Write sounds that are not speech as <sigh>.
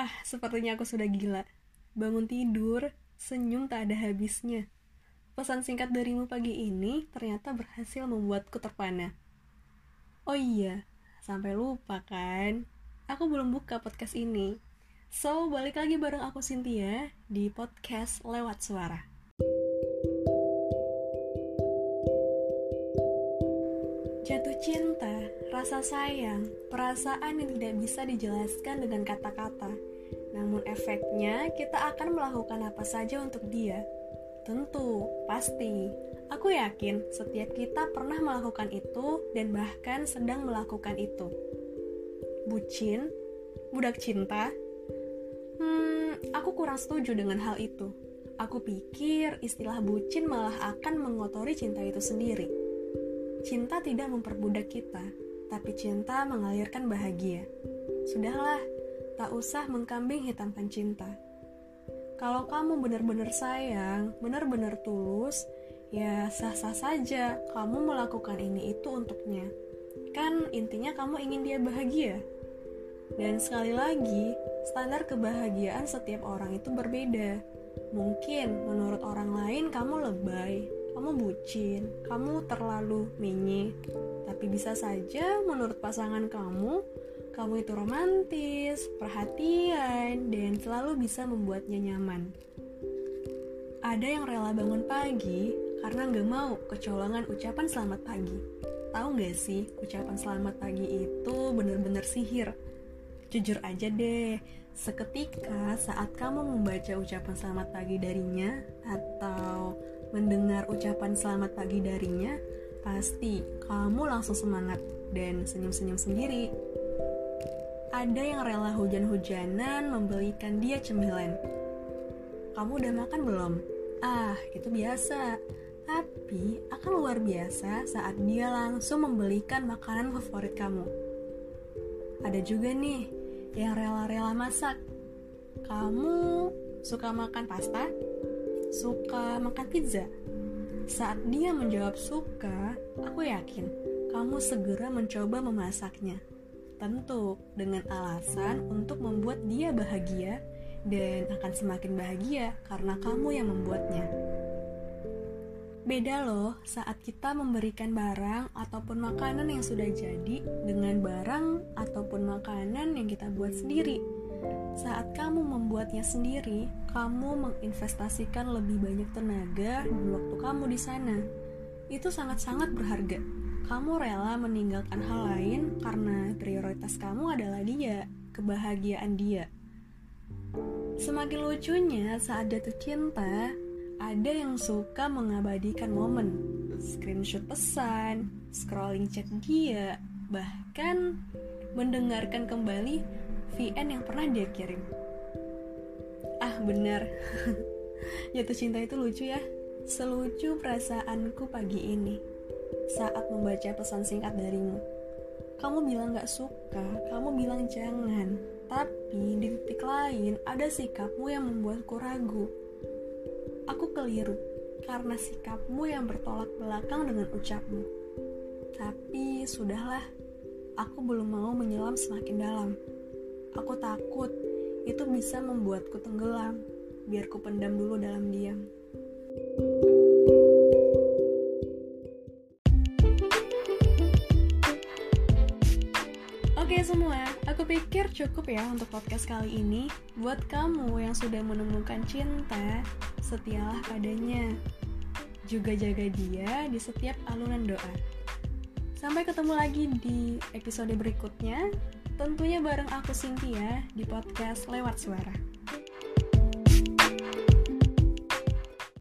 Ah, sepertinya aku sudah gila. Bangun tidur, senyum tak ada habisnya. Pesan singkat darimu pagi ini ternyata berhasil membuatku terpana. Oh iya, sampai lupa kan? Aku belum buka podcast ini. So, balik lagi bareng aku Cynthia di podcast Lewat Suara. Jatuh cinta, rasa sayang, perasaan yang tidak bisa dijelaskan dengan kata-kata. Namun efeknya kita akan melakukan apa saja untuk dia. Tentu, pasti. Aku yakin setiap kita pernah melakukan itu dan bahkan sedang melakukan itu. Bucin, budak cinta. Hmm, aku kurang setuju dengan hal itu. Aku pikir istilah bucin malah akan mengotori cinta itu sendiri. Cinta tidak memperbudak kita, tapi cinta mengalirkan bahagia. Sudahlah, tak usah mengkambing hitamkan cinta. Kalau kamu benar-benar sayang, benar-benar tulus, ya sah-sah saja kamu melakukan ini itu untuknya. Kan intinya kamu ingin dia bahagia. Dan sekali lagi, standar kebahagiaan setiap orang itu berbeda. Mungkin menurut orang lain kamu lebay, kamu bucin, kamu terlalu menye. Tapi bisa saja menurut pasangan kamu, kamu itu romantis, perhatian, dan selalu bisa membuatnya nyaman. Ada yang rela bangun pagi karena nggak mau kecolongan ucapan selamat pagi. Tahu nggak sih, ucapan selamat pagi itu bener-bener sihir. Jujur aja deh, seketika saat kamu membaca ucapan selamat pagi darinya atau mendengar ucapan selamat pagi darinya, pasti kamu langsung semangat dan senyum-senyum sendiri ada yang rela hujan-hujanan membelikan dia cemilan. Kamu udah makan belum? Ah, itu biasa. Tapi akan luar biasa saat dia langsung membelikan makanan favorit kamu. Ada juga nih yang rela-rela masak. Kamu suka makan pasta? Suka makan pizza? Saat dia menjawab suka, aku yakin kamu segera mencoba memasaknya Tentu dengan alasan untuk membuat dia bahagia dan akan semakin bahagia karena kamu yang membuatnya. Beda loh saat kita memberikan barang ataupun makanan yang sudah jadi dengan barang ataupun makanan yang kita buat sendiri. Saat kamu membuatnya sendiri, kamu menginvestasikan lebih banyak tenaga dan waktu kamu di sana. Itu sangat-sangat berharga kamu rela meninggalkan hal lain karena prioritas kamu adalah dia, kebahagiaan dia. Semakin lucunya saat jatuh cinta, ada yang suka mengabadikan momen, screenshot pesan, scrolling chat dia, bahkan mendengarkan kembali VN yang pernah dia kirim. Ah benar, <laughs> jatuh cinta itu lucu ya, selucu perasaanku pagi ini saat membaca pesan singkat darimu. Kamu bilang gak suka, kamu bilang jangan, tapi di titik lain ada sikapmu yang membuatku ragu. Aku keliru karena sikapmu yang bertolak belakang dengan ucapmu. Tapi sudahlah, aku belum mau menyelam semakin dalam. Aku takut itu bisa membuatku tenggelam. Biar ku pendam dulu dalam diam. thank you Oke semua, aku pikir cukup ya untuk podcast kali ini. Buat kamu yang sudah menemukan cinta, setialah padanya. Juga jaga dia di setiap alunan doa. Sampai ketemu lagi di episode berikutnya, tentunya bareng aku Cynthia di podcast Lewat Suara.